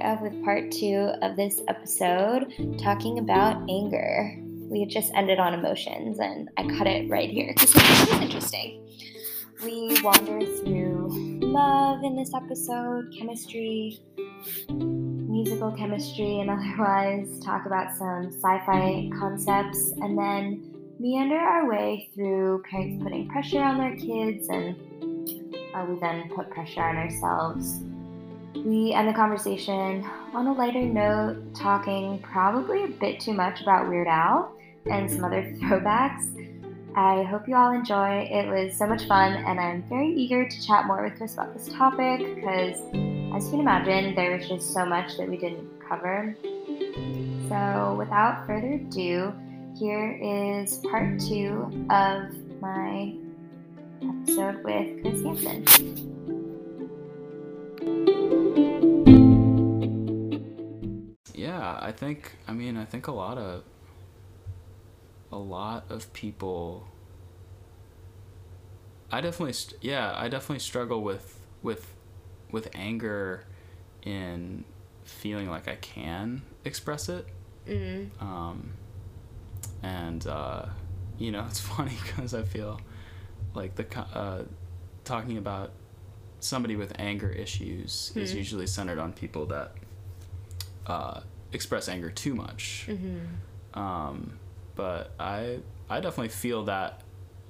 up with part two of this episode talking about anger. We just ended on emotions, and I cut it right here because it interesting. We wander through love in this episode, chemistry, musical chemistry, and otherwise talk about some sci fi concepts, and then meander our way through parents putting pressure on their kids, and uh, we then put pressure on ourselves we end the conversation on a lighter note, talking probably a bit too much about Weird Al and some other throwbacks. I hope you all enjoy. It was so much fun, and I'm very eager to chat more with Chris about this topic because, as you can imagine, there was just so much that we didn't cover. So, without further ado, here is part two of my episode with Chris Hansen. I think I mean I think a lot of a lot of people I definitely yeah, I definitely struggle with with with anger in feeling like I can express it. Mm-hmm. Um, and uh, you know, it's funny because I feel like the uh, talking about somebody with anger issues mm-hmm. is usually centered on people that uh, express anger too much. Mm-hmm. Um, but I I definitely feel that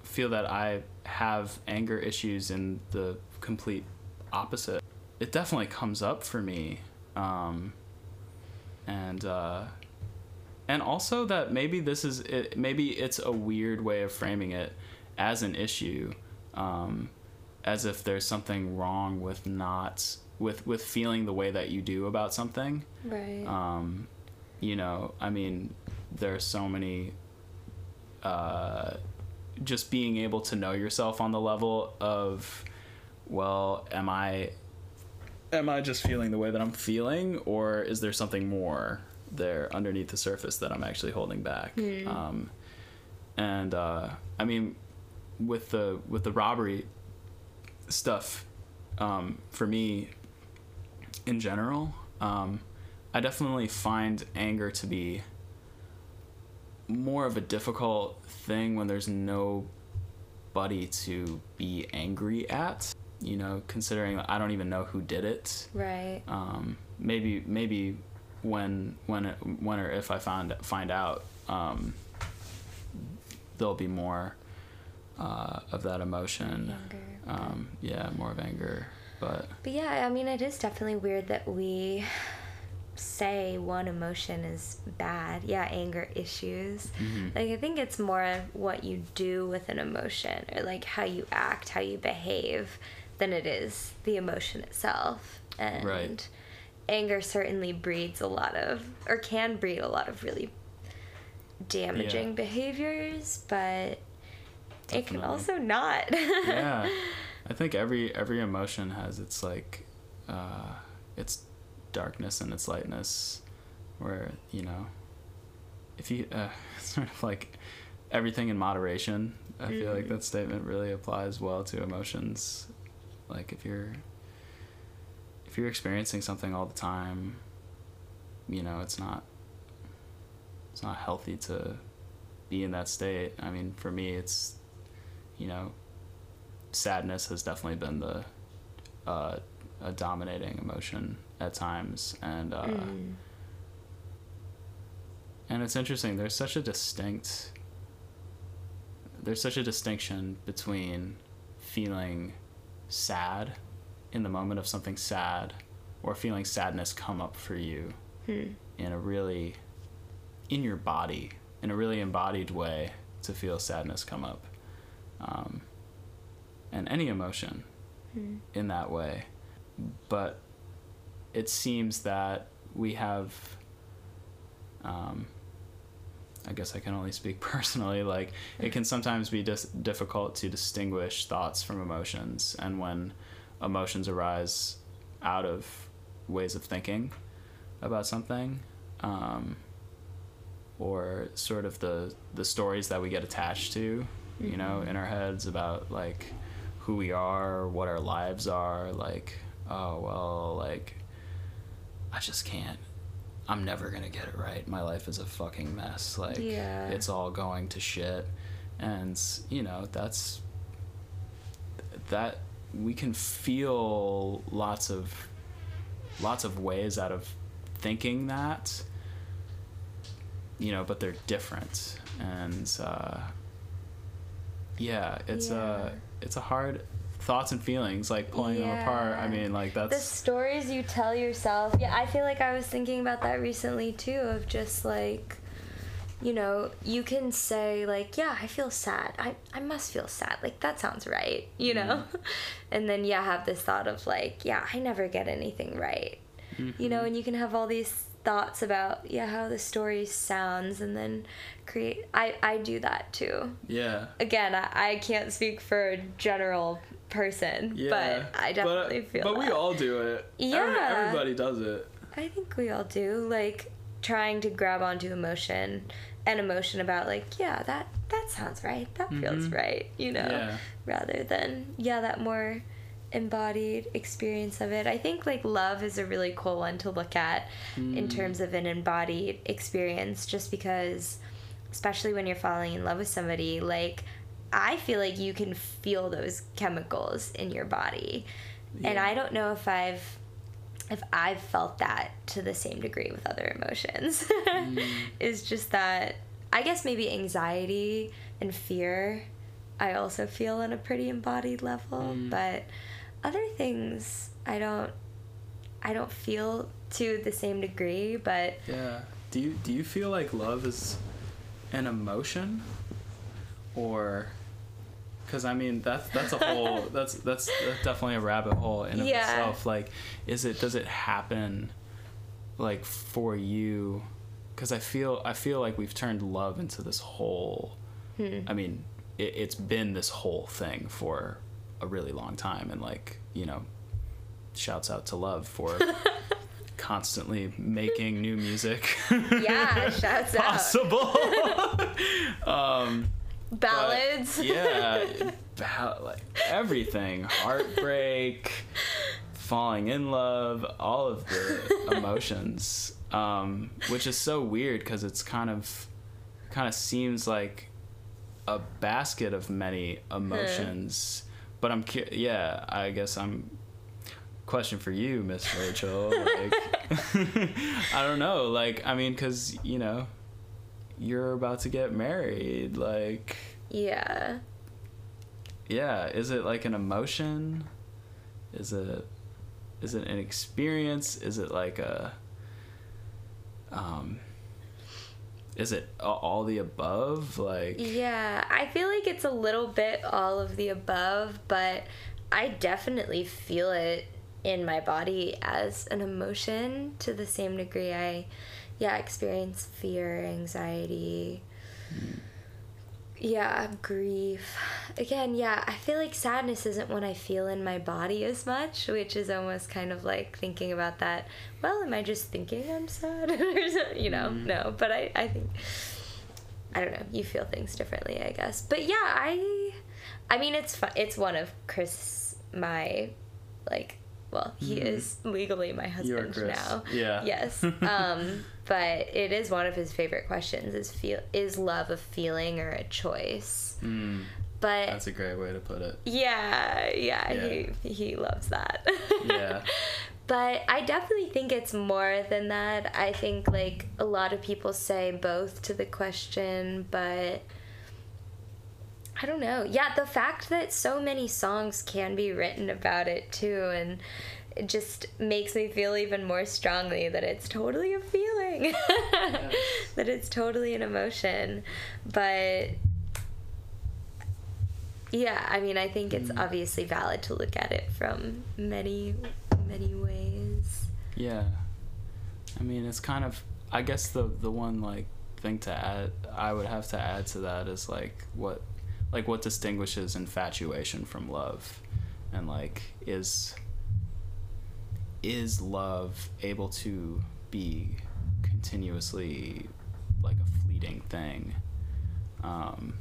feel that I have anger issues in the complete opposite. It definitely comes up for me, um, and uh, and also that maybe this is it, maybe it's a weird way of framing it as an issue, um, as if there's something wrong with not with with feeling the way that you do about something. Right. Um, you know, I mean, there are so many. Uh, just being able to know yourself on the level of, well, am I, am I just feeling the way that I'm feeling, or is there something more there underneath the surface that I'm actually holding back? Mm. Um, and uh, I mean, with the with the robbery stuff, um, for me, in general, um, I definitely find anger to be more of a difficult thing when there's nobody to be angry at. You know, considering I don't even know who did it. Right. Um, maybe maybe when when when or if I find find out, um, there'll be more uh, of that emotion. Um, yeah, more of anger. But but yeah, I mean, it is definitely weird that we say one emotion is bad. Yeah, anger issues. Mm-hmm. Like I think it's more what you do with an emotion or like how you act, how you behave than it is the emotion itself. And right. anger certainly breeds a lot of or can breed a lot of really damaging yeah. behaviors, but Definitely. it can also not. yeah. I think every every emotion has its like uh, its darkness and its lightness, where you know, if you uh, sort of like everything in moderation. I mm-hmm. feel like mm-hmm. that statement really applies well to emotions. Like if you're if you're experiencing something all the time, you know, it's not it's not healthy to be in that state. I mean, for me, it's you know, sadness has definitely been the uh, a dominating emotion at times, and uh, mm. and it's interesting. There's such a distinct there's such a distinction between feeling sad in the moment of something sad or feeling sadness come up for you hmm. in a really in your body in a really embodied way to feel sadness come up um, and any emotion hmm. in that way. But it seems that we have, um, I guess I can only speak personally, like it can sometimes be dis- difficult to distinguish thoughts from emotions. And when emotions arise out of ways of thinking about something, um, or sort of the, the stories that we get attached to, you know, mm-hmm. in our heads about like who we are, what our lives are, like, oh, well, like, I just can't. I'm never gonna get it right. My life is a fucking mess. Like Yeah. it's all going to shit, and you know that's that we can feel lots of lots of ways out of thinking that you know but they're different and uh, yeah it's a Yeah. It's a hard thoughts and feelings like pulling them apart. I mean like that's the stories you tell yourself yeah i feel like i was thinking about that recently too of just like you know you can say like yeah i feel sad. I, I must feel sad. Like that sounds right you know? Mm-hmm. And then yeah have this thought of like yeah i never get anything right. Mm-hmm. You know and you can have all these thoughts about yeah how the story sounds and then create i i do that too yeah again i, I can't speak for a general person but i definitely feel but we all do it Every- Yeah. everybody does it I think we all do. Like trying to grab onto emotion and emotion about like, yeah, that that sounds right. That feels Mhm. right, you know, Yeah. rather than yeah, that more embodied experience of it. I think like love is a really cool one to look at in Mm. terms of an embodied experience just because especially when you're falling in love with somebody, like I feel like you can feel those chemicals in your body. And I don't know if I've if I've felt that to the same degree with other emotions. Mm. Is just that I guess maybe anxiety and fear I also feel on a pretty embodied level, Mm. but other things I don't I don't feel to the same degree, but Yeah. Do you do you feel like love is an emotion, or? Because I mean that's that's a whole that's that's that's definitely a rabbit hole in of Yeah. itself. Like, is it does it happen, like for you? Because I feel I feel like we've turned love into this whole. hmm. I mean, it, it's been this whole thing for a really long time, and like you know, shouts out to love for constantly making new music. Yeah, shouts out. possible. um, but, ballads. yeah, ba- like everything, heartbreak, falling in love, all of the emotions, um, which is so weird because it's kind of, kind of seems like a basket of many emotions. But I'm, cu- yeah, I guess I'm. Question for you, Miss Rachel. Like, I don't know. Like, I mean, because you know, you're about to get married. Like, yeah. yeah, is it like an emotion? Is it is it an experience? Is it like a um is it all the above? Like Yeah, I feel like it's a little bit all of the above, but I definitely feel it in my body as an emotion to the same degree I yeah, experience fear, anxiety. Hmm. Yeah, grief. Again, yeah, I feel like sadness isn't one I feel in my body as much, which is almost kind of like thinking about that. Well, am I just thinking I'm sad? Or you know, Mm. no, but I, I think I don't know. You feel things differently, I guess. But yeah, I, I mean, it's fun. It's one of Chris, my, like, well, he Mhm. is legally my husband Chris. now. Yeah. Yes. Um, but it is one of his favorite questions. Is feel is love a feeling or a choice? Mm, But that's a great way to put it. yeah, yeah, Yeah. he he loves that. Yeah. But I definitely think it's more than that. I think like a lot of people say both to the question, but I don't know. Yeah, the fact that so many songs can be written about it too and it just makes me feel even more strongly that it's totally a feeling. that it's totally an emotion. But yeah, I mean, I think it's Mm. obviously valid to look at it from many, many ways. Yeah. I mean, it's kind of. I guess the the one like thing to add, I would have to add to that is like what, like what distinguishes infatuation from love, and like is. Is love able to be continuously like a fleeting thing? Um,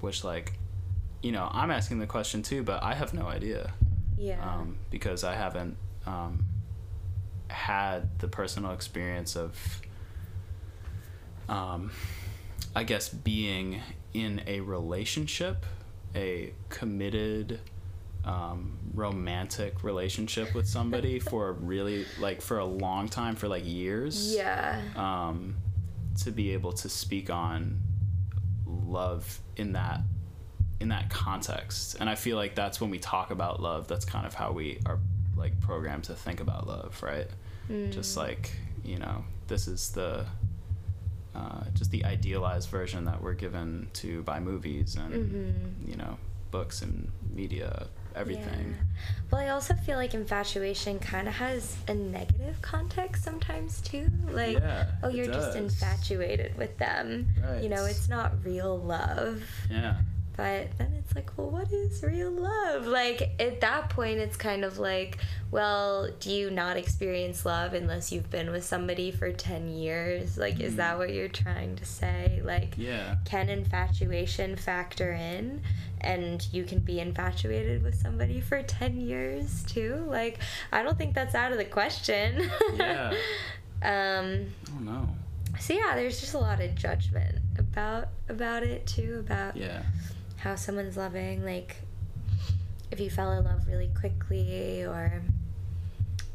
which like, you know, I'm asking the question too, but I have no idea Yeah. um, because I haven't um, had the personal experience of um, I guess being in a relationship, a committed um, romantic relationship with somebody for really like for a long time for like years. Yeah. um, to be able to speak on love in that in that context. And i feel like that's when we talk about love that's kind of how we are like programmed to think about love right? Just like you know this is the uh, just the idealized version that we're given to by movies and you know books and media everything Yeah. Well, I also feel like infatuation kind of has a negative context sometimes too. Like, Yeah, oh, you're just infatuated with them. You know, it's not real love. yeah But then it's like, well, what is real love? Like, at that point, it's kind of like, well, do you not experience love unless you've been with somebody for 10 years? Like, is that what you're trying to say? Like, Mm. yeah can infatuation factor in and you can be infatuated with somebody for 10 years too like i don't think that's out of the question Yeah. um oh no so yeah there's just a lot of judgment about about it too about yeah how someone's loving like if you fell in love really quickly or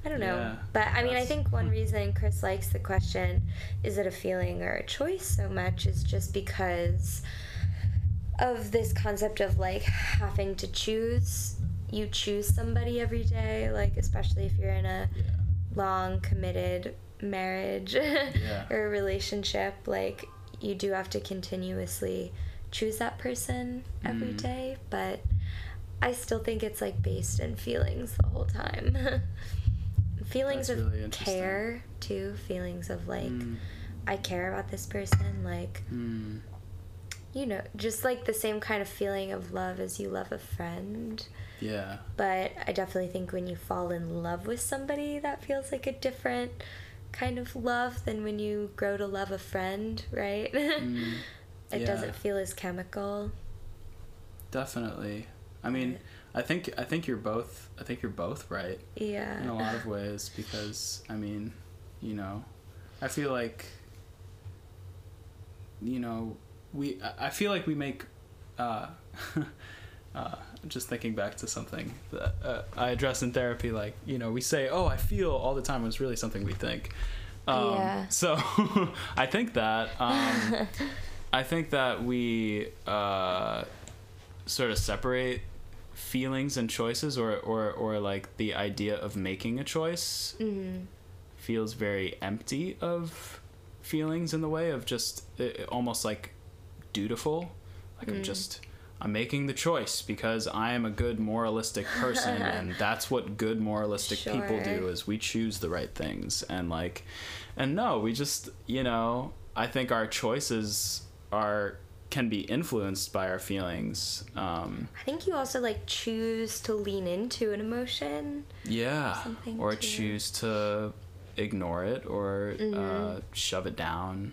I don't know. Yeah, but I mean, I think one reason Chris likes the question, is it a feeling or a choice so much, is just because of this concept of like having to choose. You choose somebody every day, like, especially if you're in a yeah long committed marriage or a relationship like you do have to continuously choose that person every Mm. day but i still think it's like based in feelings the whole time feelings That's of really care too feelings of like Mm. i care about this person like Mm. you know just like the same kind of feeling of love as you love a friend yeah but I definitely think when you fall in love with somebody, that feels like a different kind of love than when you grow to love a friend, right? It yeah. doesn't feel as chemical. definitely i mean i think i think you're both i think you're both right Yeah. in a lot of ways because I mean, you know, I feel like you know, we I- feel like we make uh uh just thinking back to something that uh, I address in therapy like, you know, we say, "Oh, I feel" all the time it's really something we think. Um, Yeah. So I think that um I think that we uh sort of separate feelings and choices or, or, or like the idea of making a choice hmm feels very empty of feelings in the way of just almost like dutiful. Like i'm just i'm making the choice because i am a good moralistic person and that's what good moralistic people do is we choose the right things and like and no we just you know i think our choices are can be influenced by our feelings um I think you also like choose to lean into an emotion. yeah Something or choose to ignore it or uh, Mm-hmm. shove it down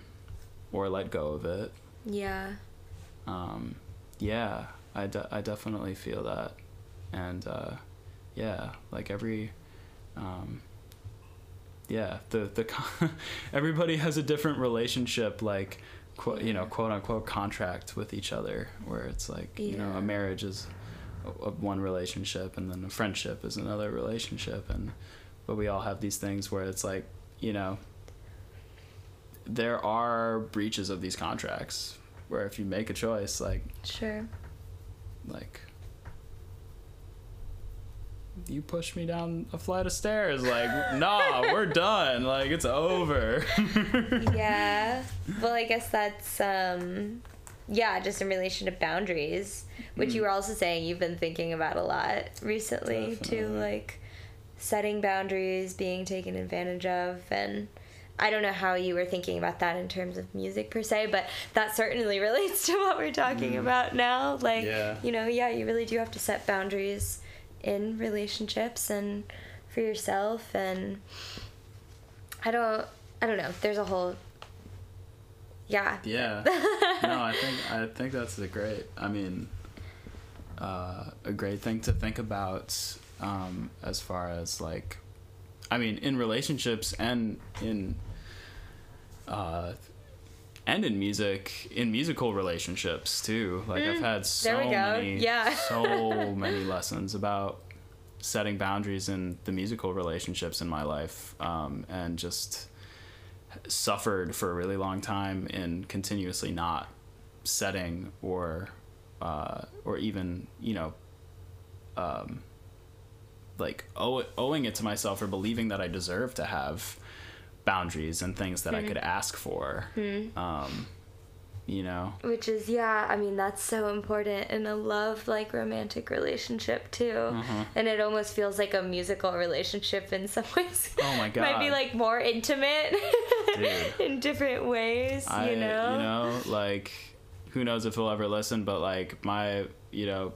or let go of it Yeah. um, yeah I, de- I definitely feel that and uh, yeah like every um, yeah the the con- everybody has a different relationship like quote you know quote unquote contract with each other where it's like you know a marriage is a, a one relationship and then a friendship is another relationship and but we all have these things where it's like you know there are breaches of these contracts where if you make a choice like Sure. like you pushed me down a flight of stairs like nah we're done like it's over yeah. Well, I guess that's um yeah, just in relation to boundaries, which you were also saying you've been thinking about a lot recently too, Definitely. like setting boundaries, being taken advantage of and I don't know how you were thinking about that in terms of music per se, but that certainly relates to what we're talking about now. Like, Yeah. you know, yeah, you really do have to set boundaries in relationships and for yourself and I don't I don't know. There's a whole yeah. yeah no i think i think that's a great i mean uh, a great thing to think about um, as far as like I mean, in relationships and in uh, and in music, in musical relationships too. Like I've had so Mm, there we go. many, Yeah. so many lessons about setting boundaries in the musical relationships in my life, um, and just suffered for a really long time in continuously not setting or uh, or even you know um, like owe, owing it to myself or believing that I deserve to have boundaries and things that I could ask for. Um, you know, Which is, yeah, I mean, that's so important in a love like romantic relationship too. Mm-hmm. And it almost feels like a musical relationship in some ways. Oh my God. Might be like more intimate in different ways, I you know? you know like who knows if he'll ever listen, but like my you know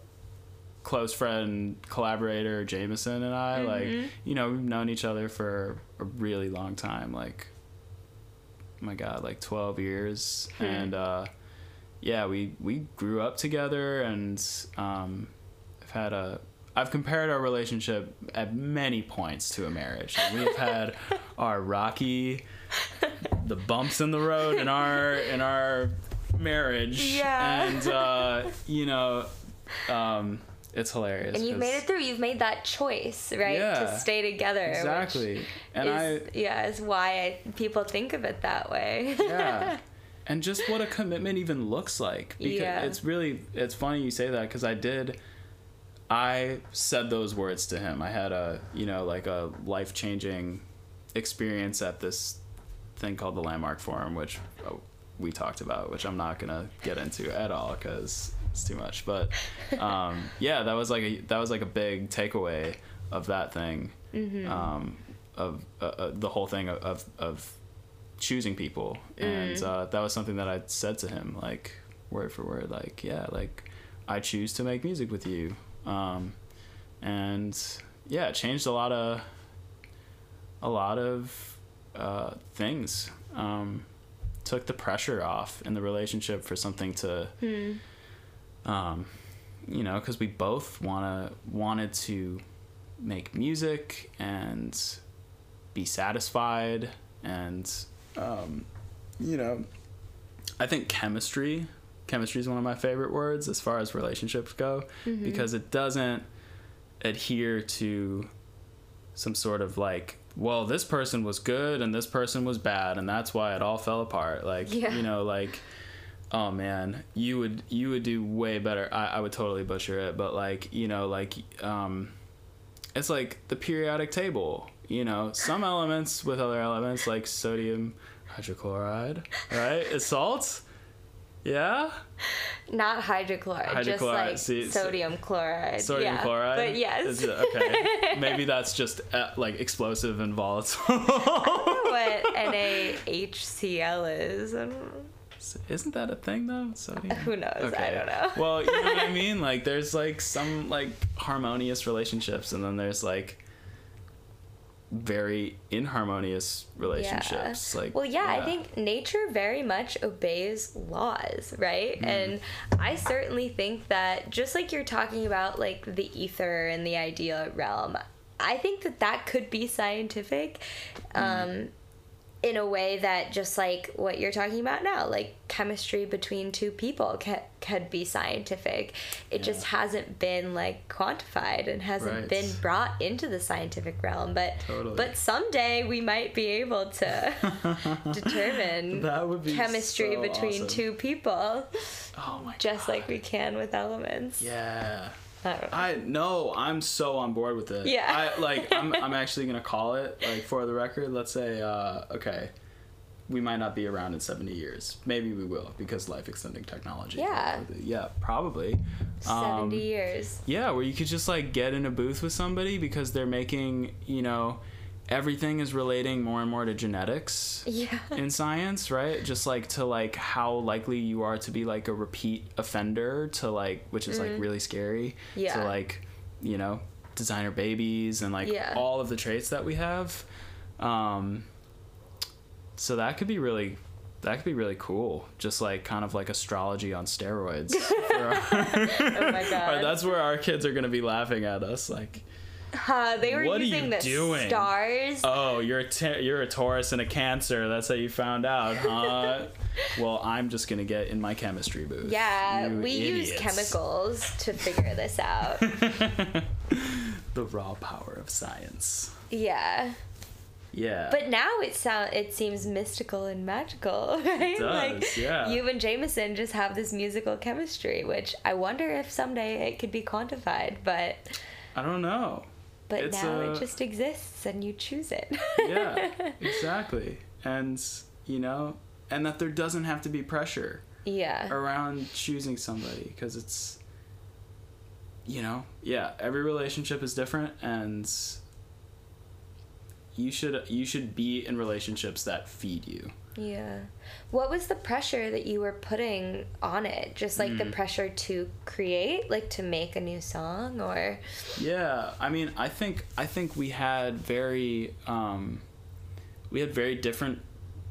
close friend collaborator Jameson and I Mm-hmm. like you know we've known each other for a really long time like my god like 12 years Hmm. and uh yeah we we grew up together and um i've had a i've compared our relationship at many points to a marriage we've had our rocky the bumps in the road in our in our marriage Yeah. and uh you know um it's hilarious and you've made it through. You've made that choice, right? Yeah. To stay together. exactly and i yeah, is why I, people think of it that way. yeah and just what a commitment even looks like because Yeah. it's really it's funny you say that because i did i said those words to him i had a you know like a life-changing experience at this thing called the landmark forum which oh, we talked about which i'm not gonna get into at all because it's too much but um, yeah that was like a that was like a big takeaway of that thing um, of uh, uh, the whole thing of, of, of choosing people. And uh, that was something that i said to him like word for word like yeah like i choose to make music with you. Um, and yeah it changed a lot of a lot of uh, things. Um, took the pressure off in the relationship for something to um, you know because we both wanna wanted to make music and be satisfied and um, you know i think chemistry chemistry is one of my favorite words as far as relationships go because it doesn't adhere to some sort of like well this person was good and this person was bad and that's why it all fell apart like Yeah. you know like oh man you would you would do way better. I, I would totally butcher it but like you know like um it's like the periodic table you know? Some elements with other elements like sodium hydrochloride right? Is salt? Yeah? Not hydrochloride, just Hydrochloride, like see, so- sodium chloride. sodium yeah. chloride? But yes. It- okay. Maybe that's just uh, like explosive and volatile. What NaHCl is. I don't know. isn't that a thing though sodium Who knows? I don't know. well you know what i mean like there's like some like harmonious relationships and then there's like very inharmonious relationships like well yeah, i think nature very much obeys laws right Mm. and i certainly think that just like you're talking about like the ether and the ideal realm i think that that could be scientific Mm. um in a way that just like what you're talking about now like chemistry between two people ca- could be scientific it just hasn't been like quantified and hasn't Right. been brought into the scientific realm but Totally. but someday we might be able to determine That would be chemistry so between awesome. two people oh my just God. like we can with elements yeah I don't know. I no, I'm so on board with it. Yeah. I like I'm I'm actually gonna call it, like for the record, let's say, uh, okay, we might not be around in seventy years. Maybe we will because life extending technology. Yeah. Yeah, probably. 70 Um, years yeah, where you could just like get in a booth with somebody because they're making, you know, everything is relating more and more to genetics yeah in science, right? Just like to like how likely you are to be like a repeat offender to like which is like really scary. Mm-hmm. Yeah. To like, you know, designer babies and like Yeah. all of the traits that we have. Um so that could be really that could be really cool. Just like kind of like astrology on steroids. our- oh my god that's where our kids are gonna be laughing at us like Huh, they were What are using you the doing? stars. Oh, you're a you're a Taurus and a Cancer. That's how you found out, huh? well, I'm just gonna get in my chemistry booth. yeah, You we use chemicals to figure this out. the raw power of science. yeah. Yeah. But now it sound it seems mystical and magical, right? does, like yeah. you and Jameson just have this musical chemistry, which I wonder if someday it could be quantified, but I don't know. But It's, now uh, it just exists and you choose it. Yeah, exactly. And you know, and that there doesn't have to be pressure yeah. around choosing somebody because it's you know, yeah, every relationship is different and you should you should be in relationships that feed you. Yeah. What was the pressure that you were putting on it? Just like Mm. the pressure to create, like to make a new song or Yeah, I mean, I think I think we had very um, we had very different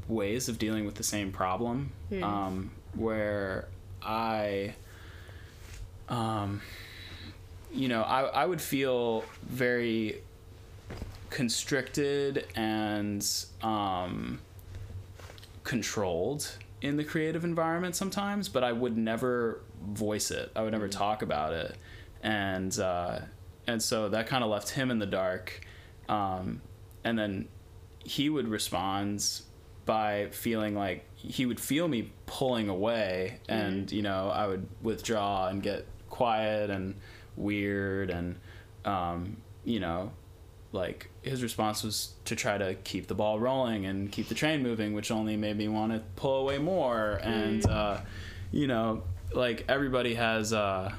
ways of dealing with the same problem. Um, where I, um, you know, I I would feel very constricted and um, controlled in the creative environment sometimes, but I would never voice it. I would never talk about it, and uh, and so that kind of left him in the dark. Um, and then he would respond by feeling like he would feel me pulling away, and you know I would withdraw and get quiet and weird, and um, you know like his response was to try to keep the ball rolling and keep the train moving which only made me want to pull away more. And uh, you know like everybody has uh,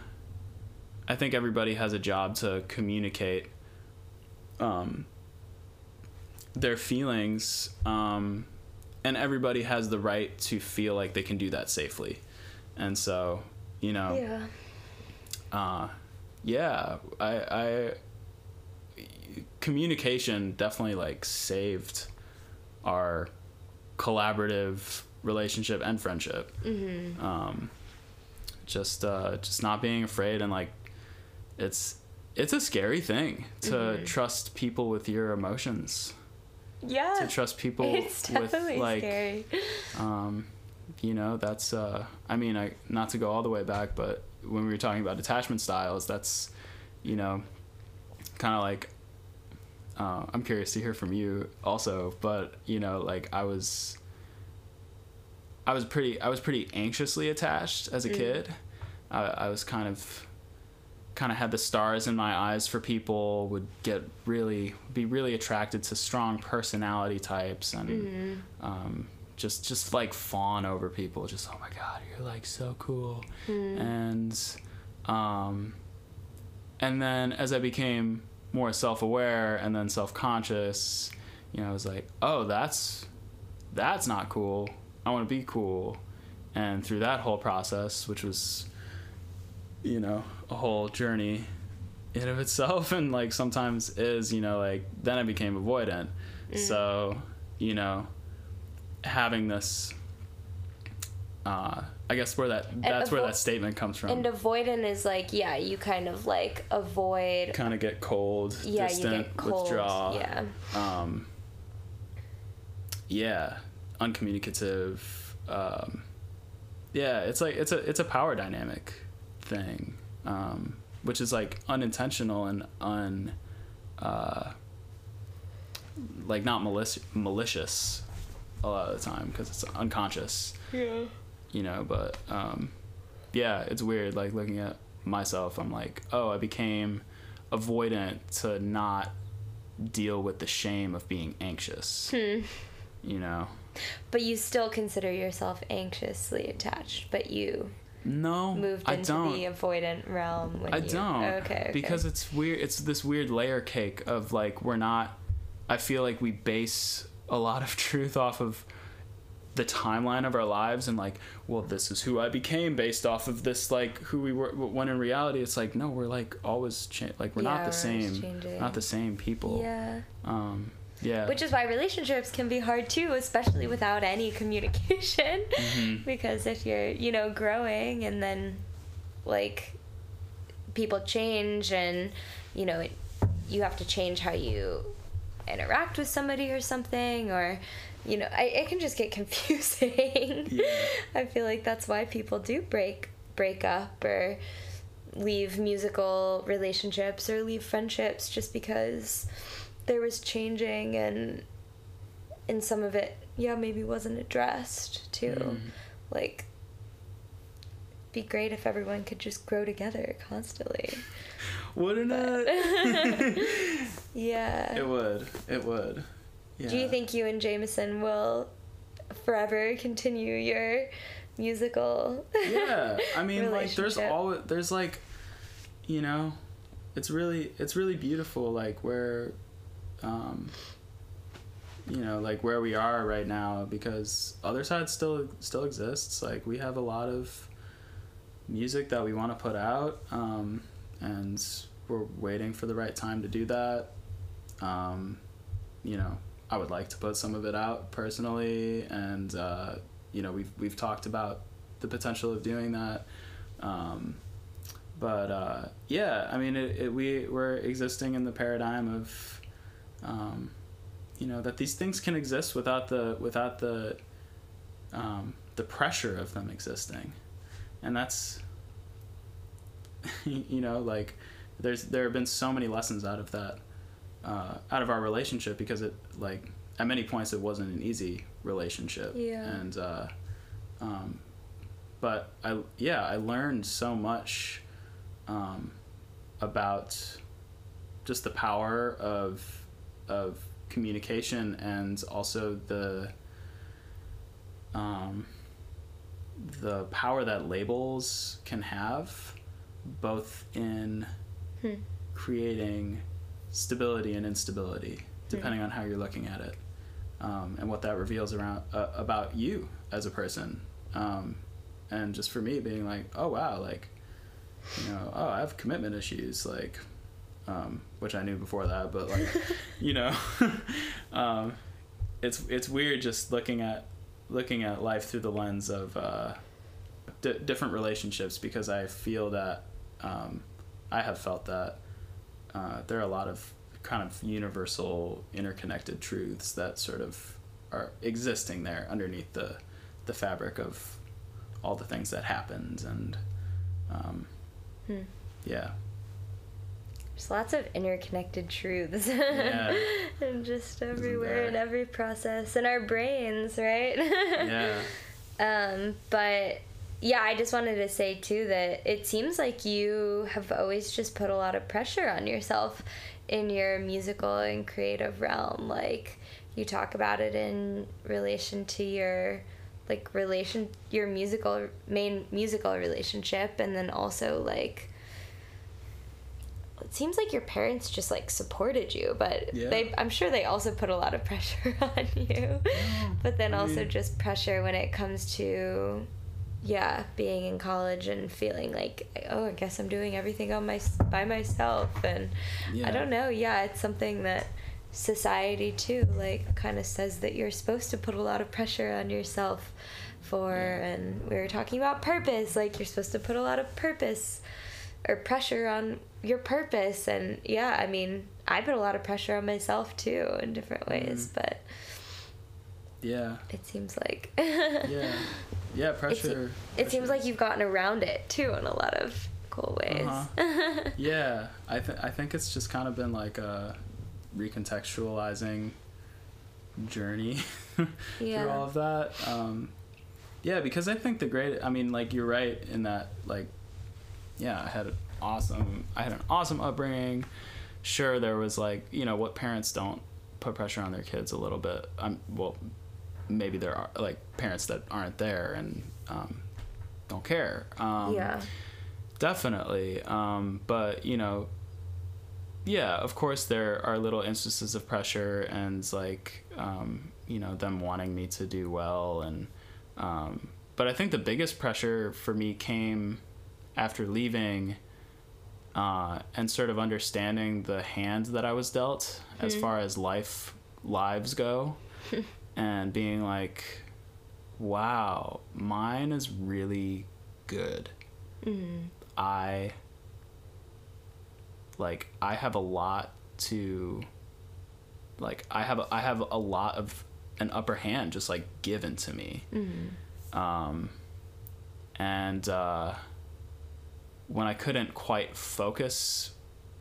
i think everybody has a job to communicate um, their feelings um, and everybody has the right to feel like they can do that safely. And so you know Yeah. uh, yeah, I, I communication definitely like saved our collaborative relationship and friendship. Mm-hmm. Um, just uh, just not being afraid and like it's it's a scary thing to trust people with your emotions. Yeah. To trust people it's with definitely like scary. um, you know that's uh, i mean i not to go all the way back but when we were talking about attachment styles that's you know kind of like uh, i'm curious to hear from you also but you know like i was i was pretty i was pretty anxiously attached as a kid. I, I was kind of kind of had the stars in my eyes for people would get really be really attracted to strong personality types and um, just just like fawn over people just oh my god you're like so cool. And um, and then as i became more self-aware and then self-conscious you know i was like oh that's that's not cool. I want to be cool. And through that whole process which was you know a whole journey in of itself and like sometimes is you know like then i became avoidant. So you know having this uh i guess where that that's where that statement comes from And avoidant is like, yeah, you kind of like avoid. kind of get cold Yeah, distant you get cold. withdraw Yeah. um yeah uncommunicative um yeah it's like it's a it's a power dynamic thing um which is like unintentional and un uh like not malicious malicious a lot of the time because it's unconscious Yeah. You know but um yeah it's weird like looking at myself i'm like oh i became avoidant to not deal with the shame of being anxious Hmm. you know But you still consider yourself anxiously attached, but you no moved i into don't the avoidant realm when I you. don't. Okay, okay. Because it's weird. It's this weird layer cake of like we're not. I feel like we base a lot of truth off of the timeline of our lives and like, well, this is who I became based off of this like who we were. When in reality, it's like no, we're like always cha- like we're Yeah, not the same, changing. not the same people. Yeah. Um. Yeah. Which is why relationships can be hard too, especially without any communication. Mm-hmm. because if you're, you know, growing and then like people change and, you know, it, you have to change how you interact with somebody or something or you know I, it can just get confusing Yeah. i feel like that's why people do break break up or leave musical relationships or leave friendships just because there was changing and and some of it yeah maybe wasn't addressed too Mm. like be great if everyone could just grow together constantly Wouldn't it? yeah it would. It would. Yeah. do you think you and jameson will forever continue your musical yeah i mean like there's all there's like you know it's really it's really beautiful like where um you know like where we are right now because other side still still exists. Like we have a lot of music that we want to put out um and we're waiting for the right time to do that. Um you know i would like to put some of it out personally and uh you know we've we've talked about the potential of doing that. Um but uh yeah i mean it, it we we're existing in the paradigm of um you know that these things can exist without the without the um the pressure of them existing. And that's you know like there's there have been so many lessons out of that uh, out of our relationship because it like at many points it wasn't an easy relationship Yeah. and uh, um, but I yeah I learned so much um, about just the power of of communication and also the um, the power that labels can have both in Hmm. creating stability and instability depending on how you're looking at it um, and what that reveals around uh, about you as a person. Um, and just for me being like oh wow like you know oh i have commitment issues like um, which i knew before that but like you know um, it's it's weird just looking at looking at life through the lens of uh, d- different relationships because i feel that um, i have felt that uh, there are a lot of kind of universal interconnected truths that sort of are existing there underneath the the fabric of all the things that happened and um, Hmm. yeah There's lots of interconnected truths. Yeah. and just everywhere in every process in our brains, right? yeah Um, but yeah, I just wanted to say too that it seems like you have always just put a lot of pressure on yourself in your musical and creative realm. Like you talk about it in relation to your like relation your musical main musical relationship and then also like it seems like your parents just like supported you but Yeah. they i'm sure they also put a lot of pressure on you but then I also mean- just pressure when it comes to yeah being in college and feeling like oh i guess i'm doing everything on my by myself and i don't know. Yeah it's something that society too like kind of says that you're supposed to put a lot of pressure on yourself for and we were talking about purpose like you're supposed to put a lot of purpose or pressure on your purpose and yeah i mean i put a lot of pressure on myself too in different ways Mhm. but yeah. it seems like yeah yeah it, pressure it seems like you've gotten around it too in a lot of cool ways. Uh-huh. yeah i think i think it's just kind of been like a recontextualizing journey Yeah. through all of that. Um yeah because i think the great i mean like you're right in that like yeah i had an awesome i had an awesome upbringing. Sure there was like you know what parents don't put pressure on their kids a little bit. I'm well maybe there are like parents that aren't there and um don't care um yeah Definitely. Um, but, you know, yeah, of course, there are little instances of pressure and, like, um, you know, them wanting me to do well. And, um, but I think the biggest pressure for me came after leaving uh, and sort of understanding the hand that I was dealt as far as life lives go and being like, wow, mine is really good. mm. I like I have a lot to like I have a, I have a lot of an upper hand just like given to me. Um, and uh, when I couldn't quite focus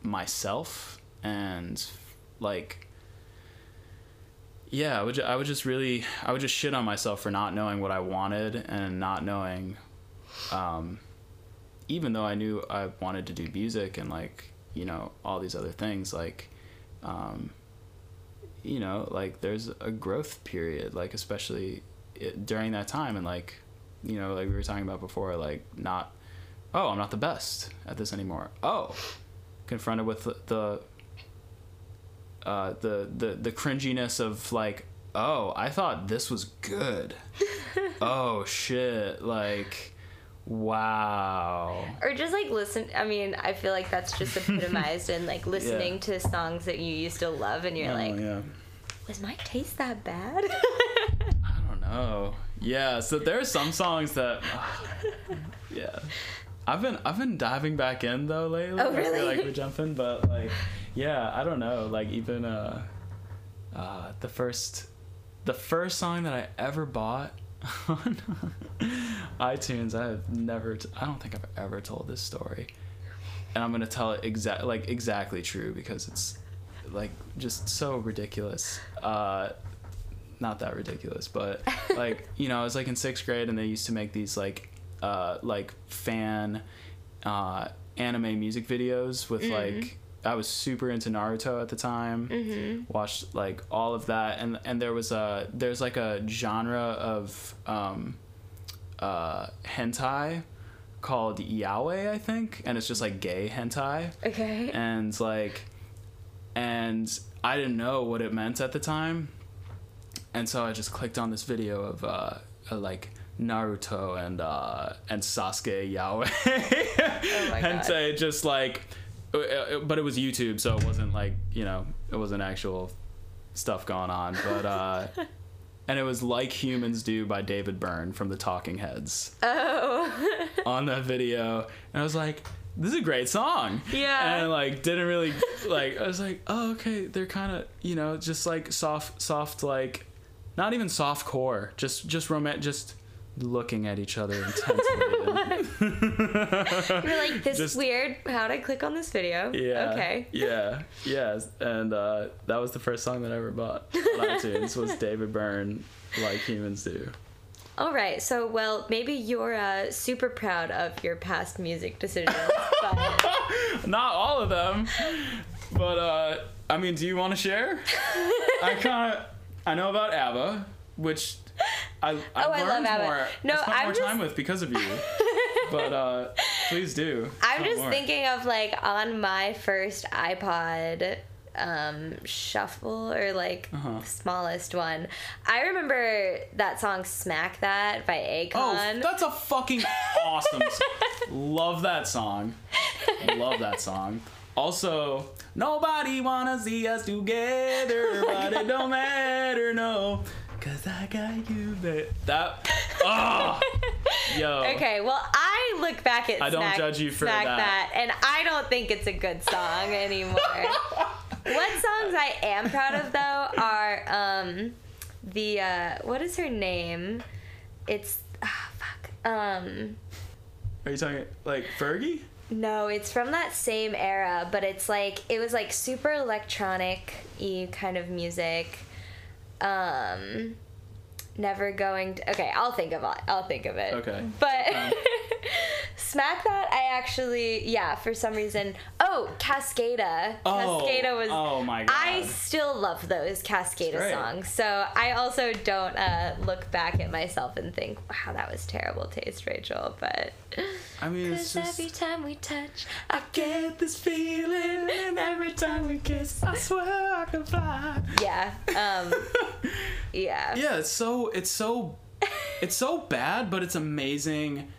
myself and like yeah, I would I would just really I would just shit on myself for not knowing what I wanted and not knowing um even though I knew I wanted to do music and like, you know, all these other things like um you know, like there's a growth period like especially it, during that time and like you know, like we were talking about before like not oh, I'm not the best at this anymore. Oh, confronted with the, the uh, the the the cringiness of like, oh, I thought this was good. oh shit! Like, wow. Or just like listen. I mean, I feel like that's just epitomized in like listening to songs that you used to love, and you're Oh, like, yeah. was my taste that bad? I don't know. Yeah, so there are some songs that, yeah. I've been I've been diving back in though lately. Oh, I feel like we're jumping, but like, yeah, I don't know. Like even uh, uh, the first, the first song that I ever bought on iTunes. I have never. T- I don't think I've ever told this story, and I'm gonna tell it exact like exactly true because it's like just so ridiculous. Uh, not that ridiculous, but like you know, I was like in sixth grade, and they used to make these like uh, like fan uh, anime music videos with like I was super into Naruto at the time. Mm-hmm. Watched like all of that, and and there was a there's like a genre of um, uh, hentai called yaoi, I think, and it's just like gay hentai okay. and like and I didn't know what it meant at the time. And so I just clicked on this video of uh, uh, like Naruto and uh, and Sasuke Yaoi. Oh my and God. so just like uh, uh, but it was YouTube so it wasn't like, you know, it wasn't actual stuff going on, but uh and it was Like Humans Do by David Byrne from the Talking Heads Oh. on that video and I was like this is a great song Yeah. and like didn't really like I was like oh okay they're kind of you know just like soft soft like not even soft core just just romantic just looking at each other intensely You're like this Just- weird. How'd I click on this video? yeah Okay. yeah yes and uh, that was the first song that I ever bought on iTunes was David Byrne like humans do All right. So, well, maybe you're uh, super proud of your past music decisions, but not all of them but uh i mean do you want to share i kind of i know about abba which i i Oh, I learned love ABBA. more No, I spent I'm more just- time with because of you but uh please do I'm just more. thinking of like on my first iPod um shuffle or like Uh-huh. smallest one. I remember that song Smack That by oh that's a fucking awesome love that song love that song also nobody wanna see us together but it don't matter no cause i got you babe. that oh yo Okay, well, I look back at I don't Smack, judge you for Smack that. and I don't think it's a good song anymore. what songs I am proud of though are um the uh what is her name? It's ah fuck. Um Are you talking like Fergie? no, it's from that same era, but it's like it was like super electronic y kind of music. Um never going to Okay, I'll think of it. I'll think of it. Okay. But Um, Smack That I actually yeah, for some reason Oh, Cascada. Oh, Cascada was oh my God. I still love those Cascada songs. So I also don't uh, look back at myself and think, wow, that was terrible taste, Rachel. But I mean, it's just every time we touch, I get this feeling, and every time we kiss, I swear I can fly. yeah, um, yeah, yeah, it's so it's so it's so bad, but it's amazing.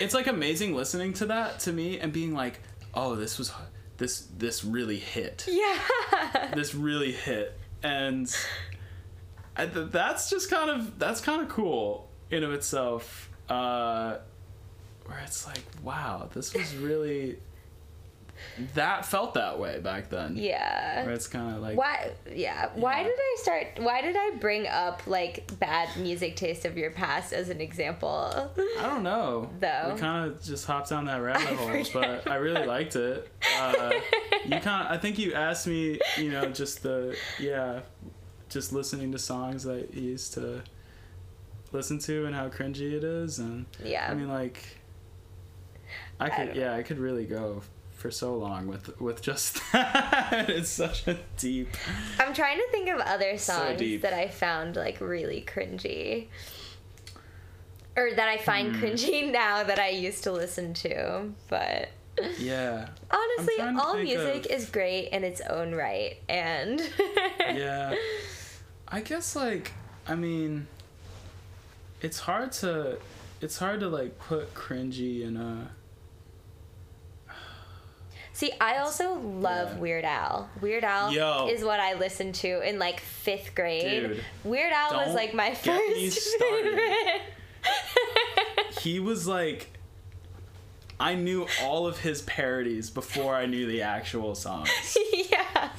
It's like amazing listening to that to me and being like, oh, this was this this really hit. yeah. this really hit and I, th- that's just kind of that's kind of cool in of itself uh where it's like wow this was really that felt that way back then. Yeah. Where it's kind of like Why? Yeah. Why Yeah. did I start? Why did I bring up like bad music taste of your past as an example? I don't know. Though. we kind of just hopped down that rabbit I hole, but I really liked it. Uh, you kind of, I think you asked me, you know, just the yeah, just listening to songs that you used to listen to and how cringy it is, and Yeah. I mean like, I I could don't yeah, I could really go for so long with with just that. it's such a deep. I'm trying to think of other songs deep. that I found like really cringy. Or that I find Hmm. cringy now that I used to listen to. But Yeah. honestly, all music of- is great in its own right. And yeah i guess like i mean it's hard to it's hard to like put cringy in a See, I also love Yeah. Weird Al. Weird Al Yo. is what I listened to in like fifth grade. Dude, Weird Al was like my first favorite. he was like i knew all of his parodies before i knew the actual songs yeah.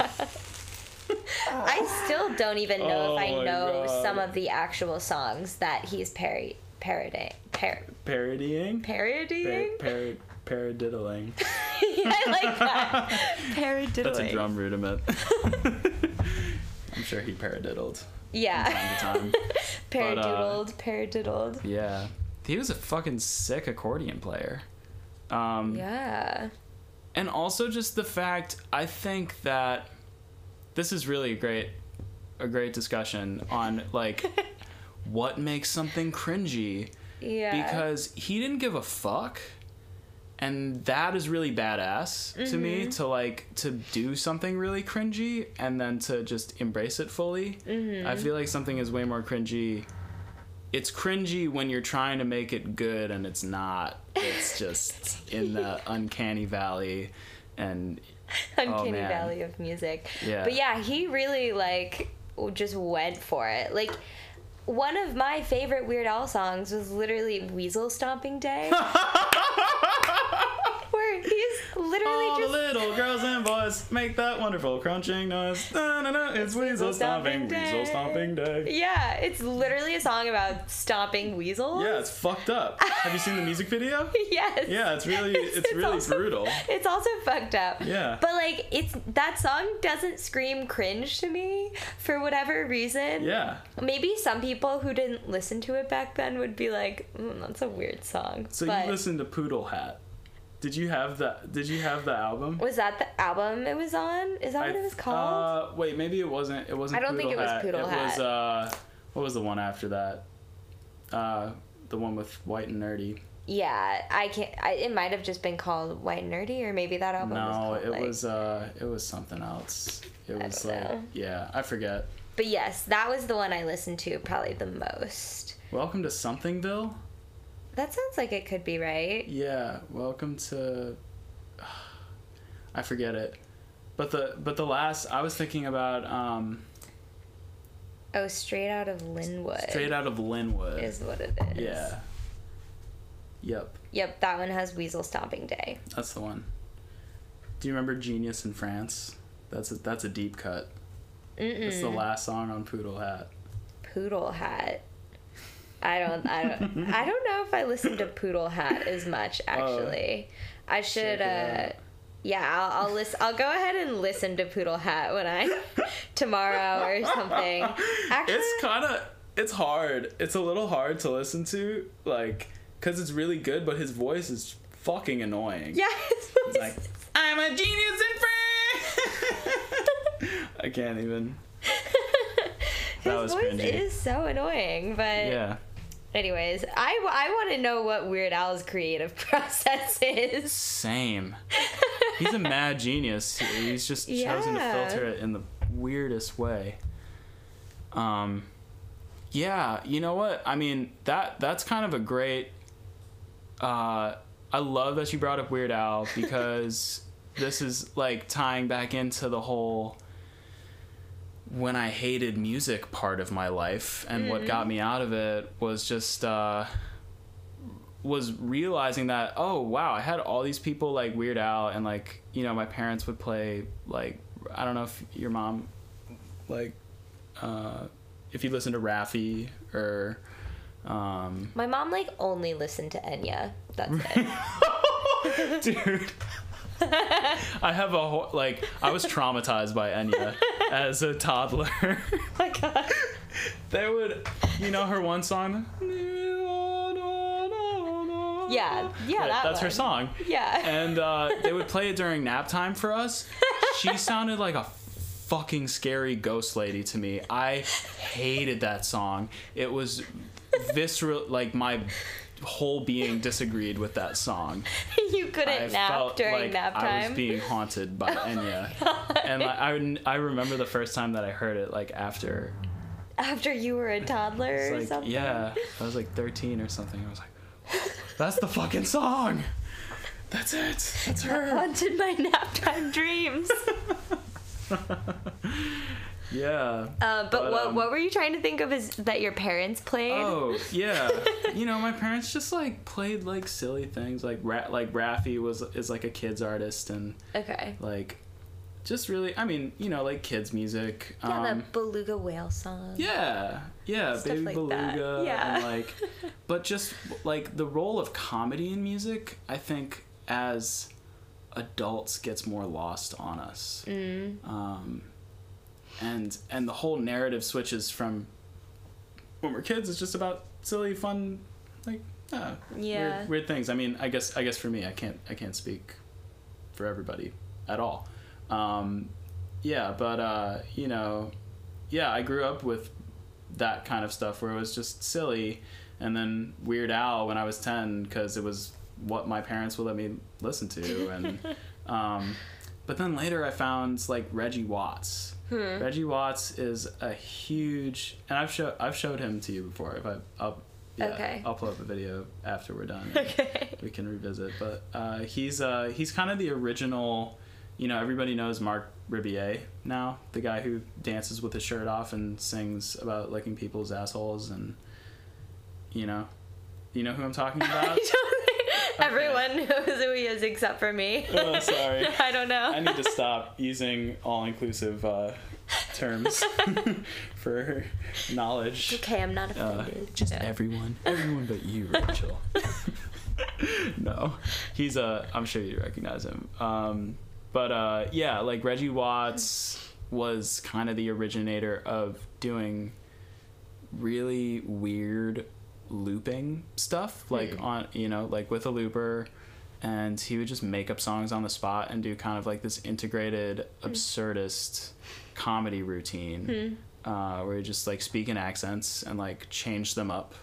I still don't even know if Oh I know God. some of the actual songs that he's parody parodying. Par- parodying Par- parodying? par- paradiddling I like that. Paradiddling. that's a drum rudiment i'm sure he paradiddled Yeah. from time to time But, uh, Paradiddled, paradiddled. yeah he was a fucking sick accordion player um Yeah. and also just the fact I think that this is really a great a great discussion on like what makes something cringy Yeah. because he didn't give a fuck and that is really badass to Mm-hmm. me to like to do something really cringy and then to just embrace it fully Mm-hmm. i feel like something is way more cringy it's cringy when you're trying to make it good and it's not it's just in the uncanny valley and Uncanny Oh. Valley of music. Yeah. But yeah, he really like just went for it. Like one of my favorite Weird Al songs was literally Weasel Stomping Day. he's literally all just the little girls and boys make that wonderful crunching noise na, na, na, it's weasel stomping weasel stomping day Yeah, it's literally a song about stomping weasels. yeah it's fucked up have you seen the music video yes. Yeah, it's really it's, really also- brutal. It's also fucked up. Yeah. But like it's that song doesn't scream cringe to me for whatever reason. Yeah. Maybe some people who didn't listen to it back then would be like, mm, "That's a weird song." So but you listened to Poodle Hat. Did you have that? Did you have the album? was that the album it was on? Is that what it was called? Uh, wait, maybe it wasn't. It wasn't. I don't think Poodle it was Hat. Poodle It was uh, what was the one after that? Uh, the one with White and Nerdy. yeah, I can't. I, it might have just been called White and Nerdy, or maybe that album was No, called. it like- was uh, it was something else. It I was don't like know. yeah, I forget. But yes, that was the one I listened to probably the most. Welcome to Somethingville. That sounds like it could be right. Yeah, welcome to. I forget it, but the but the last I was thinking about um, Oh, straight out of Lynwood. straight out of Lynwood. is what it is. Yeah. Yep, Yep, that one has Weasel Stomping Day. that's the one. Do you remember Genius in France? That's a, that's a deep cut. It's the Mm-mm. last song on Poodle Hat. Poodle Hat. I don't. I don't. I don't know if I listen to Poodle Hat as much. Actually, I should. uh. Yeah, I'll, I'll listen. I'll go ahead and listen to Poodle Hat when I tomorrow or something. Actually, it's kind of it's hard. It's a little hard to listen to, like, cause it's really good, but his voice is fucking annoying. yeah. his like I'm a genius in France. I can't even. His was voice cringy. is so annoying. But Yeah. anyways, I, I want to know what Weird Al's creative process is. Same. He's a mad genius. He's just chosen to filter it in the weirdest way. Um yeah, you know what? I mean, that that's kind of a great uh I love that you brought up Weird Al because this is like tying back into the whole when I hated music part of my life and what got me out of it was just uh was realizing that oh wow I had all these people like Weird Al and like you know my parents would play like I don't know if your mom like uh, if you listen to Raffi or um, My mom like only listened to Enya. That's it. dude. I have a whole like I was traumatized by Enya as a toddler. oh my god. they would, you know, her one song. Yeah, yeah, that that's her song. Yeah. And uh, they would play it during nap time for us. She sounded like a fucking scary ghost lady to me. I hated that song. It was visceral, like my whole being disagreed with that song. you couldn't I nap felt during like nap I was being haunted by oh Enya, and like, I I remember the first time that I heard it, like after, After you were a toddler or like something. yeah, I was like thirteen or something. I was like, that's the fucking song. That's it. That's her. Haunted my nap time dreams. Yeah. Uh, but, But, what um, what were you trying to think of is that your parents played? Oh yeah, you know my parents just like played like silly things like Ra- like Raffi was is like a kids artist and Okay. like just really I mean you know like kids music. Yeah, um, the beluga whale song. Yeah, yeah, Stuff Baby like Beluga, that. Yeah. and like, but just like the role of comedy in music, I think as adults gets more lost on us, Mm. um, and and the whole narrative switches from when we're kids, it's just about silly, fun, like uh, Yeah. weird, weird things. I mean, I guess I guess for me, I can't I can't speak for everybody at all. Um, yeah, but uh, you know, yeah, I grew up with that kind of stuff where it was just silly, and then Weird Al when I was ten because it was what my parents would let me listen to, and um, but then later I found like Reggie Watts. Hmm. Reggie Watts is a huge, and I've showed I've showed him to you before. If I I'll yeah, Okay. I'll pull up a video after we're done. Okay. We can revisit, but uh, he's uh, he's kind of the original. You know, everybody knows Marc Rebillet now, the guy who dances with his shirt off and sings about licking people's assholes, and you know, you know who I'm talking about. Don't think everyone knows who he is except for me. Oh, sorry. I don't know. I need to stop using all-inclusive uh, terms for knowledge. okay, I'm not Uh, offended. just Yeah. everyone, everyone but you, Rachel. no, he's a. I'm sure you recognize him. Um, but uh, yeah, like Reggie Watts was kind of the originator of doing really weird looping stuff, like Hmm. on you know, like with a looper. And he would just make up songs on the spot and do kind of like this integrated, absurdist comedy routine Hmm. uh, where he just like speak in accents and like change them up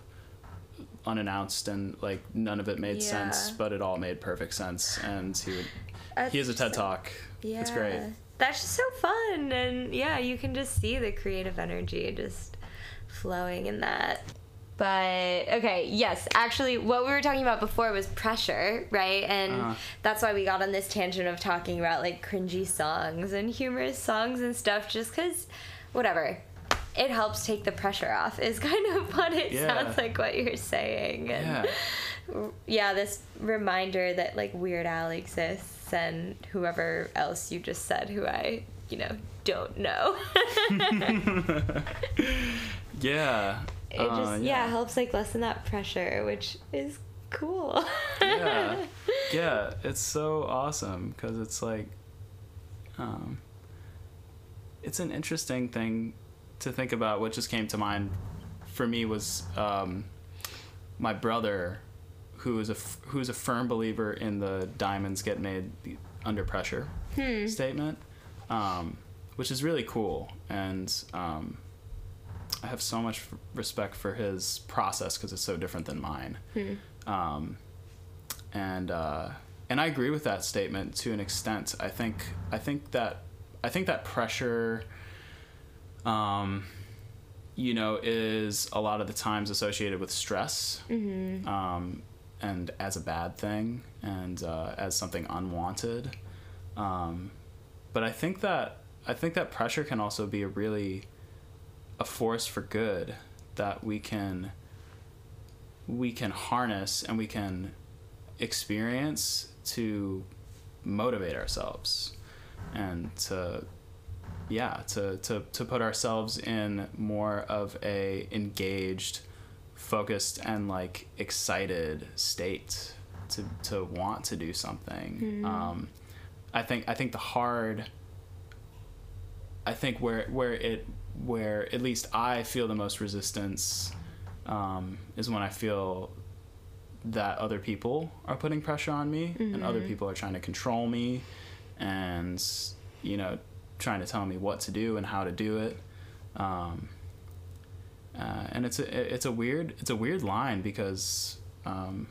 unannounced and like none of it made sense but it all made perfect sense and he would That's he has a TED so- talk Yeah. it's great That's just so fun. And yeah, you can just see the creative energy just flowing in that. But okay, yes, actually, what we were talking about before was pressure, right? And Uh-huh. that's why we got on this tangent of talking about like cringy songs and humorous songs and stuff, just because, whatever, it helps take the pressure off, is kind of what it Yeah. sounds like what you're saying. And yeah yeah, this reminder that like Weird Al exists and whoever else you just said who I, you know, don't know. yeah it Uh, just yeah. helps like lessen that pressure, which is cool. yeah yeah it's so awesome because it's like um it's an interesting thing to think about what just came to mind for me was um my brother who is a f- who is a firm believer in the diamonds get made under pressure statement um which is really cool and um I have so much respect for his process because it's so different than mine. Um, and uh, and I agree with that statement to an extent. I think I think that I think that pressure, um, you know, is a lot of the times associated with stress, um, and as a bad thing, and uh, as something unwanted. Um, but I think that I think that pressure can also be a really a force for good that we can we can harness and we can experience to motivate ourselves and to yeah to, to, to put ourselves in more of a engaged focused and like excited state to, to want to do something Mm-hmm. um, i think i think the hard i think where where it where at least i feel the most resistance um, is when i feel that other people are putting pressure on me and other people are trying to control me and you know trying to tell me what to do and how to do it. Um, uh, and it's a it's a weird it's a weird line because um,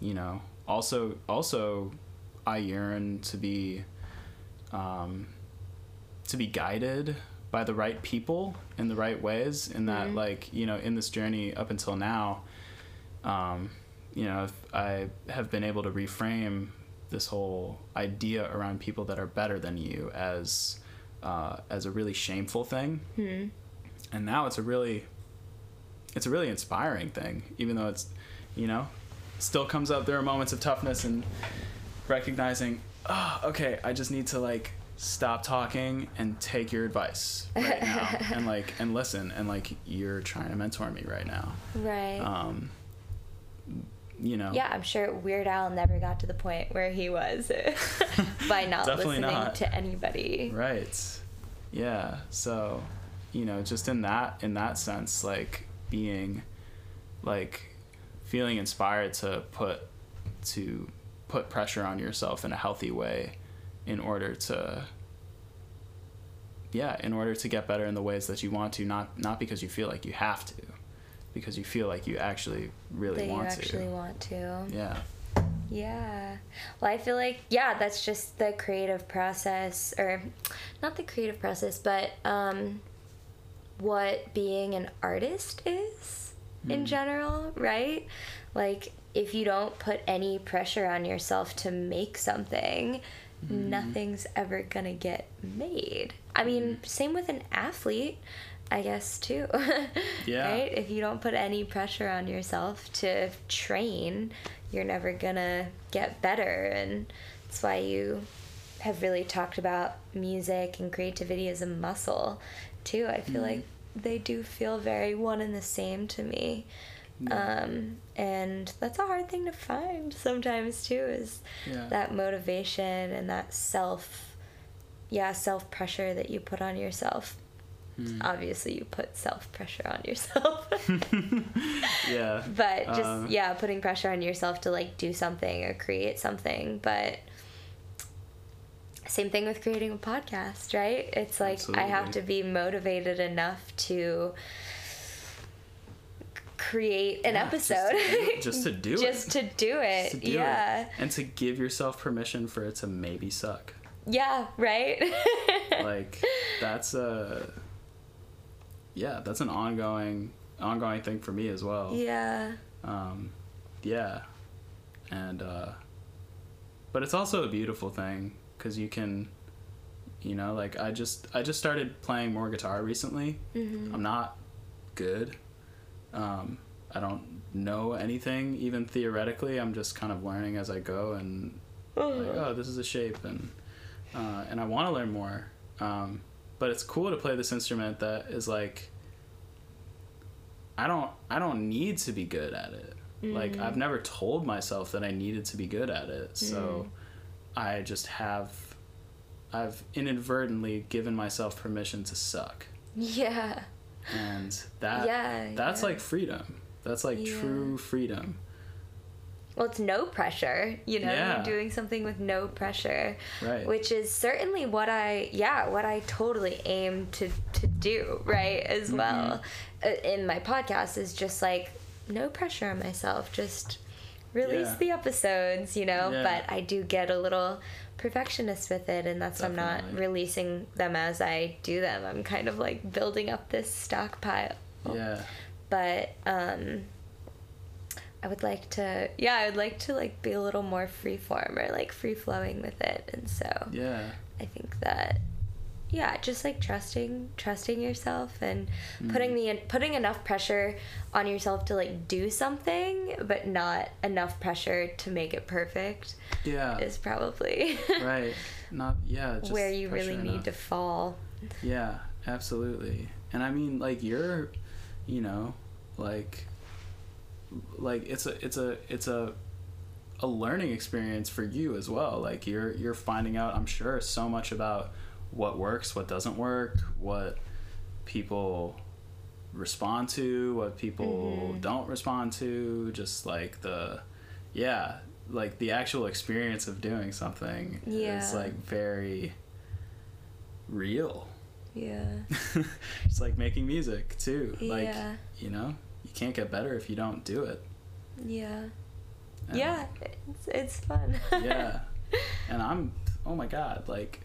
you know also also I yearn to be um, to be guided by the right people in the right ways in that like you know in this journey up until now um, you know I have been able to reframe this whole idea around people that are better than you as uh, as a really shameful thing. And now it's a really it's a really inspiring thing even though it's you know still comes up there are moments of toughness and recognizing oh okay i just need to like stop talking and take your advice right now and like and listen and like you're trying to mentor me right now Right. um you know yeah, I'm sure Weird Al never got to the point where he was by not listening not. to anybody. right yeah so you know just in that in that sense like being like feeling inspired to put to put pressure on yourself in a healthy way in order to yeah in order to get better in the ways that you want to not not because you feel like you have to because you feel like you actually really That you want actually to want to. yeah Yeah. Well, I feel like yeah, that's just the creative process, or not the creative process, but um, what being an artist is in general, right? Like if you don't put any pressure on yourself to make something, Mm-hmm. nothing's ever gonna get made. I mean, mm-hmm. same with an athlete. I guess too. Yeah. Right? If you don't put any pressure on yourself to train, you're never gonna get better. And that's why you have really talked about music and creativity as a muscle, too. I feel mm-hmm. like they do feel very one and the same to me. Um, and that's a hard thing to find sometimes, too, is Yeah. that motivation and that self, yeah, self pressure that you put on yourself. Obviously, you put self pressure on yourself. yeah. But just Uh, yeah putting pressure on yourself to like do something or create something. But same thing with creating a podcast right? It's like i have to be motivated enough to create an Yeah, just episode. to do- just to do it. just to do it to do yeah. It and to give yourself permission for it to maybe suck. Yeah right? Like that's a yeah that's an ongoing ongoing thing for me as well. Yeah. Um yeah. And uh but it's also a beautiful thing because you can you know like i just i just started playing more guitar recently. Mm-hmm. i'm not good um i don't know anything even theoretically i'm just kind of learning as i go and like, oh, this is a shape, and uh, and I want to learn more. Um, but it's cool to play this instrument that is like, I don't I don't need to be good at it. Like I've never told myself that I needed to be good at it, so I just have. I've inadvertently given myself permission to suck, yeah and that Yeah, that's yeah. like freedom. That's like Yeah. true freedom. well it's no pressure you know Yeah. doing something with no pressure Right. which is certainly what i yeah what i totally aim to to do right as Mm-hmm. well uh, in my podcast is just like no pressure on myself just release Yeah. the episodes you know Yeah. but i do get a little perfectionist with it and that's why i'm not releasing them as i do them i'm kind of like building up this stockpile Yeah. but um I would like to yeah, I would like to like be a little more free form or like free flowing with it and so Yeah. I think that yeah just like trusting trusting yourself and Mm. putting the putting enough pressure on yourself to like do something but not enough pressure to make it perfect Yeah. is probably right. Not yeah. Just where you really need to fall Yeah, absolutely. And I mean, like you're, you know, like, like it's a it's a it's a a learning experience for you as well. Like you're you're finding out, I'm sure, so much about what works, what doesn't work, what people respond to, what people Mhm. don't respond to, just like the yeah, like the actual experience of doing something Yeah. is like very real. yeah it's like making music too. Like Yeah. you know, you can't get better if you don't do it. yeah And- yeah it's, it's fun yeah. And I'm oh my god, like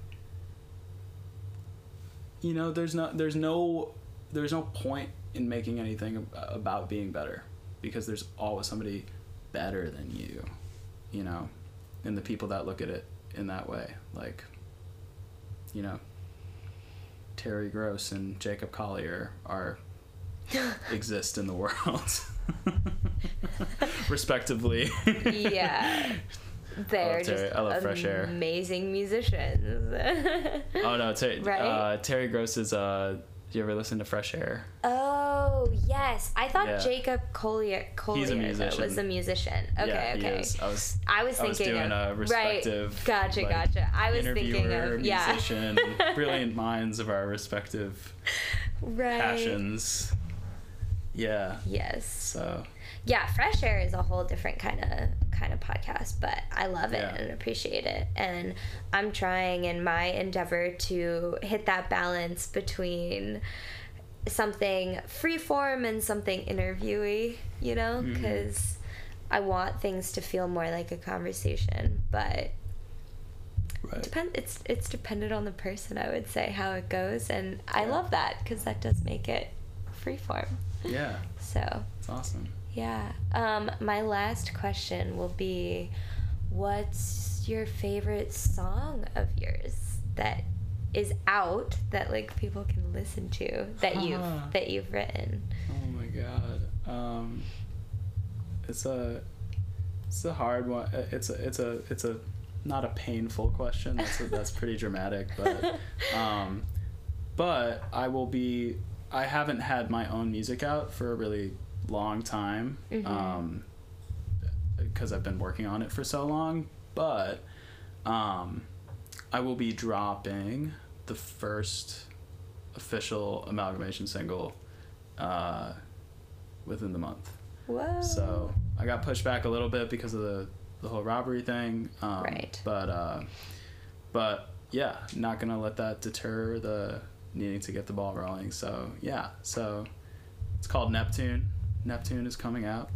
you know, there's no there's no there's no point in making anything about being better because there's always somebody better than you, you know, and the people that look at it in that way, like you know, Terry Gross and Jacob Collier are exist in the world. Respectively. Yeah they're love Terry- just I love Fresh Air. amazing musicians oh no Ter- Right? uh, terry gross is uh do you ever listen to fresh air Oh yes, I thought Yeah. Jacob Collier, Collier He's a musician. was a musician. Okay, yeah, okay. i was I was I was thinking doing of a respective right. Gotcha, like, gotcha. I was thinking of yeah, musician brilliant minds of our respective right. passions yeah Yes. so Yeah, Fresh Air is a whole different kind of kind of podcast, but I love it Yeah. and appreciate it. And I'm trying in my endeavor to hit that balance between something freeform and something interviewee, you know, mm-hmm. because I want things to feel more like a conversation, but right depend it's it's dependent on the person, I would say how it goes, and I Yeah. love that because that does make it freeform. yeah So it's awesome yeah. Um, my last question will be what's your favorite song of yours that is out that like people can listen to that Huh. you've that you've written? Oh my god. Um, it's a it's a hard one. Uh, It's a it's a it's a not a painful question. That's a, that's pretty dramatic, but um, but I will be. I haven't had my own music out for a really long time. Mhm. Um, because I've been working on it for so long, but um, I will be dropping the first official amalgamation single uh, within the month. Whoa. So I got pushed back a little bit because of the the whole robbery thing. Um, Right. But uh, but yeah, not gonna let that deter the needing to get the ball rolling. So yeah, so it's called Neptune. Neptune is coming out,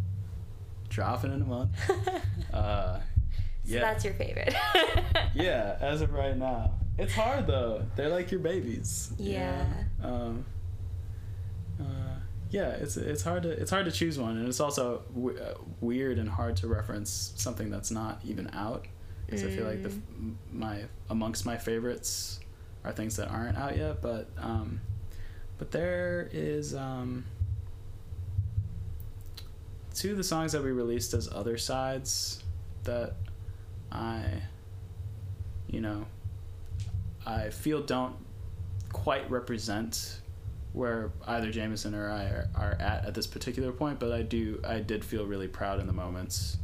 dropping in a month. Uh, so yeah. that's your favorite. yeah, as of right now. It's hard though. They're like your babies. you Yeah. know? Um, uh, yeah, it's it's hard to it's hard to choose one, and it's also w- uh, weird and hard to reference something that's not even out. Because I feel like the Mm. my amongst my favorites are things that aren't out yet, but um, but there is um, two of the songs that we released as other sides that I, you know, I feel don't quite represent where either Jameson or I are, are at at this particular point, but I do I did feel really proud in the moments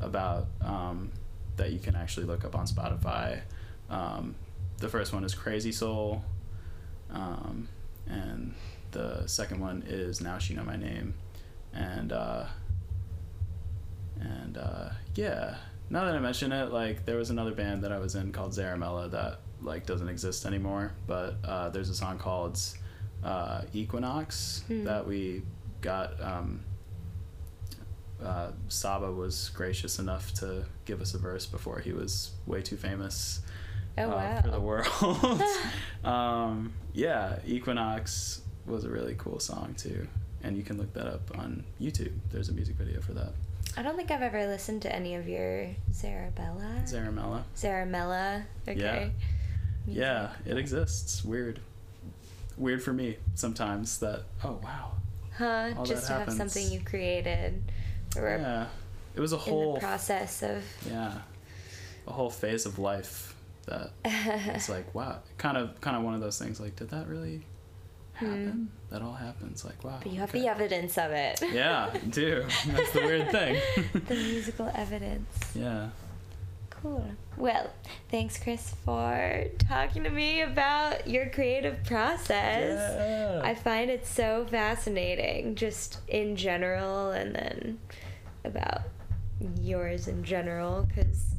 about um, that you can actually look up on Spotify. Um, the first one is Crazy Soul, um, and the second one is Now She Know My Name, and uh, and uh, yeah. Now that I mention it, like there was another band that I was in called Zaramella that like doesn't exist anymore, but uh, there's a song called uh, Equinox Hmm. that we got. Um, uh, Saba was gracious enough to give us a verse before he was way too famous oh uh, wow. for the world. um, yeah, Equinox was a really cool song too, and you can look that up on YouTube. There's a music video for that. I don't think I've ever listened to any of your Zarabella. Zaramella. Zaramella. Okay. Yeah, yeah, it exists. Weird. Weird for me sometimes that, oh, wow. Huh? All Just to have something you created or Yeah. It was a whole, process of. yeah, a whole phase of life that it's like, wow, kind of, kind of one of those things like, did that really happen? Hmm. That all happens. Like, wow. But you have okay. the evidence of it. Yeah, you do. That's the weird thing. the musical evidence. yeah. Cool. Well, thanks, Chris, for talking to me about your creative process. Yeah. I find it so fascinating, just in general, and then about yours in general, because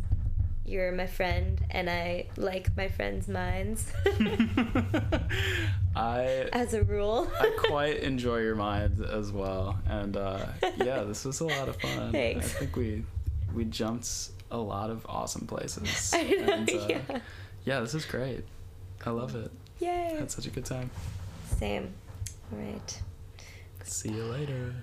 you're my friend and I like my friends' minds I as a rule. I quite enjoy your mind as well, and uh, yeah, this was a lot of fun. Thanks. I think we we jumped a lot of awesome places. I know, and, uh, yeah. yeah, this is great. I love it. Yay. Had such a good time. Same. All right. See you later.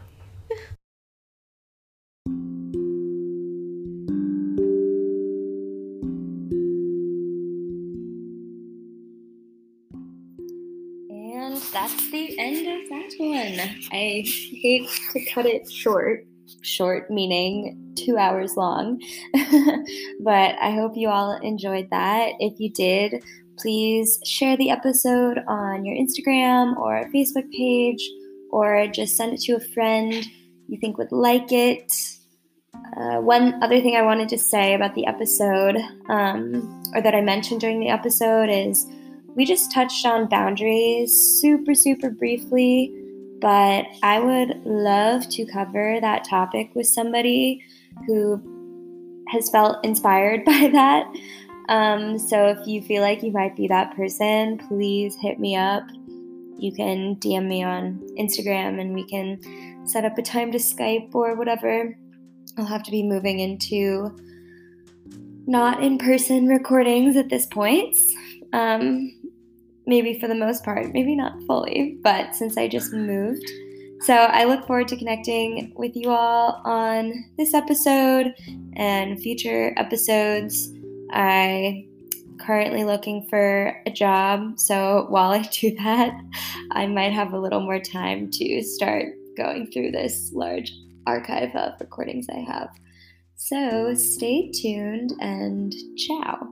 One. I hate to cut it short, short meaning two hours long, but I hope you all enjoyed that. If you did, please share the episode on your Instagram or Facebook page, or just send it to a friend you think would like it. Uh, one other thing I wanted to say about the episode, um, or that I mentioned during the episode, is we just touched on boundaries super, super briefly, but I would love to cover that topic with somebody who has felt inspired by that. Um, so if you feel like you might be that person, please hit me up. You can DM me on Instagram and we can set up a time to Skype or whatever. I'll have to be moving into not in person recordings at this point. Um, maybe for the most part, maybe not fully, but since I just moved. So I look forward to connecting with you all on this episode and future episodes. I currently looking for a job, so while I do that, I might have a little more time to start going through this large archive of recordings I have. So stay tuned and ciao.